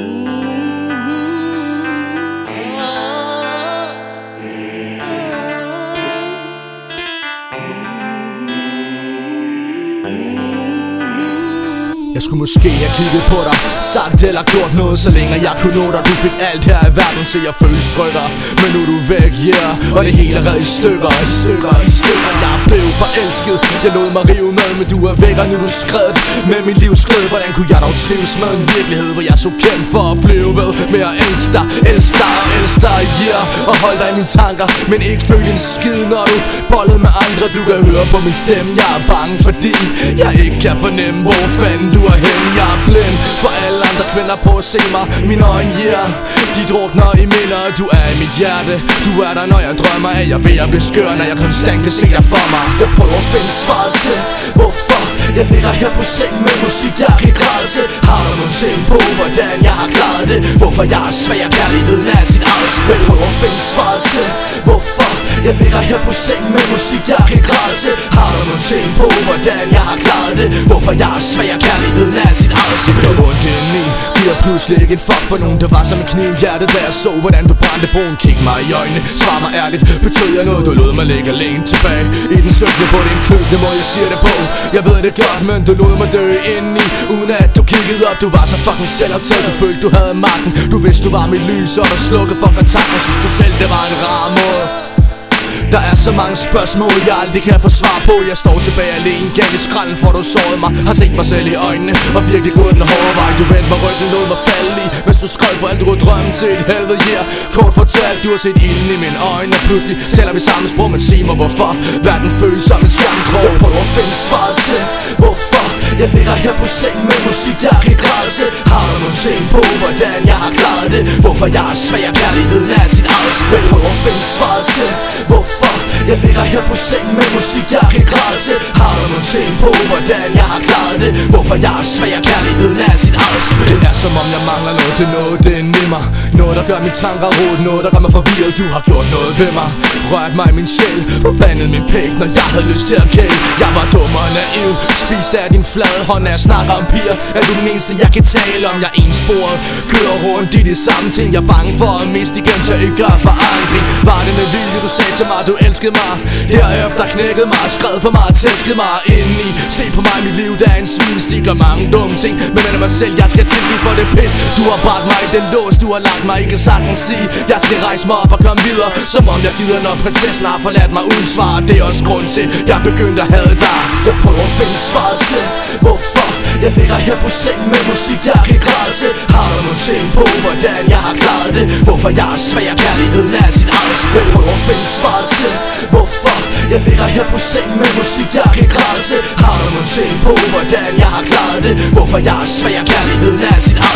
me. Jeg skulle måske have kigget på dig. Sagt eller gjort noget, så længe jeg kunne nå dig. Du fik alt her i verden til jeg føles trykker Men nu er du væk, yeah. Og det hele er reddet i stykker, i stykker, i stykker. Jeg blev forelsket. Jeg lod mig rive med, men du er væk og nu er du skrevet. Med mit livs glæde Hvordan kunne jeg dog trives med en virkelighed Hvor jeg så kendt for at blive ved Med at elske dig, elske dig og elske dig, yeah. Og holde dig i mine tanker Men ikke føle en skid, når du bollede med andre. Du kan høre på min stemme, jeg er bange Fordi jeg ikke kan fornemme, hvor fanden du du er hen Jeg er blind. For alle andre kvinder på at se mig. Mine øjne, yeah. De drukner i minder. Du er i mit hjerte. Du er der når jeg drømmer af Jeg ved at blive skør Når jeg konstant kan se dig for mig. Jeg prøver at finde svaret til Hvorfor jeg ligger her på seng med musik jeg kan græde til. Har du nogle ting på hvordan jeg har klaret det? Hvorfor jeg er svag og kærligheden er sit eget spil. Prøver at finde svaret til Hvorfor jeg ligger her på seng med musik jeg kan græde til Har du nogle ting på hvordan jeg har klaret det? Hvorfor jeg er svag og kærligheden er sit eget spil Gør ondt indeni Giver pludselig ikke en fuck for nogen. Der var som en kniv i hjertet Da jeg så hvordan du brændte broen. Kig mig i øjnene, svar mig ærligt. Betød jeg noget, du lod mig ligge alene tilbage I den søvn, på din kløg, det må jeg siger det på. Jeg ved det godt, men du lod mig dø indeni Uden at du kiggede op, du var så fucking selvoptaget. Du følte du havde magten, du vidste du var mit lys Og du slukkede for kontakten, synes du selv det var en rar måde der er så mange spørgsmål, jeg aldrig kan få svar på. Jeg står tilbage alene, gav i skralden, for du sårede mig. Har set mig selv i øjnene, og virkelig gået den hårde vej. Du vendte mig ryggen, lod mig falde i. Mens du skrev for alt, du kunne drømme til et helvede, yeah. Kort fortalt, du har set ilden i mine øjne. Og pludselig taler vi samme sprog, men sig mig hvorfor. Verden føles som en skamkrog Jeg prøver at finde svaret til, jeg ligger her på sengen med musik, jeg kan græde til. Har du nogle ting på, hvordan jeg har klaret det? Hvorfor jeg er svag og kærligheden er sit eget spil. Prøver at finde svaret til, hvorfor? Jeg ligger her på sengen med musik jeg kan græde til. Har du nogle ting på hvordan jeg har klaret det? Hvorfor jeg er svag og kærligheden er sit eget spil. Det er som om jeg mangler noget, det er noget, det er nimmer Noget der gør mine tanker rodet, noget der gør mig forvirret. Du har gjort noget ved mig, rørt mig min sjæl Forbandet min pæk, når jeg havde lyst til at kæle. Jeg var dum og naiv, spist af din flade hånd Når jeg snakker om piger, er du den eneste jeg kan tale om? Jeg er ensporet, kører rundt i de samme ting. Jeg er bange for at miste igen, så ikke gør forandring du sagde til mig, du elskede mig. Herefter knækkede mig, skred for mig, tæskede mig indeni. Se på mig, mit liv, der er en svinestik og mange dumme ting Men er mig selv, jeg skal tilgive for det pis. Du har bragt mig i den lås, du har lagt mig, ikke sagtens sige. Jeg skal rejse mig op og komme videre Som om jeg gider, når prinsessen har forladt mig uden svar. Det er også grund til, jeg begyndte at have dig. Jeg prøver at finde svaret til, hvorfor jeg ligger her på seng med musik, jeg kan græde til Har du nogle ting på, hvordan jeg har klaret det? Hvorfor jeg er svag og kærligheden er sit eget spil? Prøv at finde svaret til, Hvorfor? Jeg ligger her på seng med musik jeg kan græde til Har du nogle ting på hvordan jeg har klaret det? Hvorfor jeg er svag og kærligheden er sit eget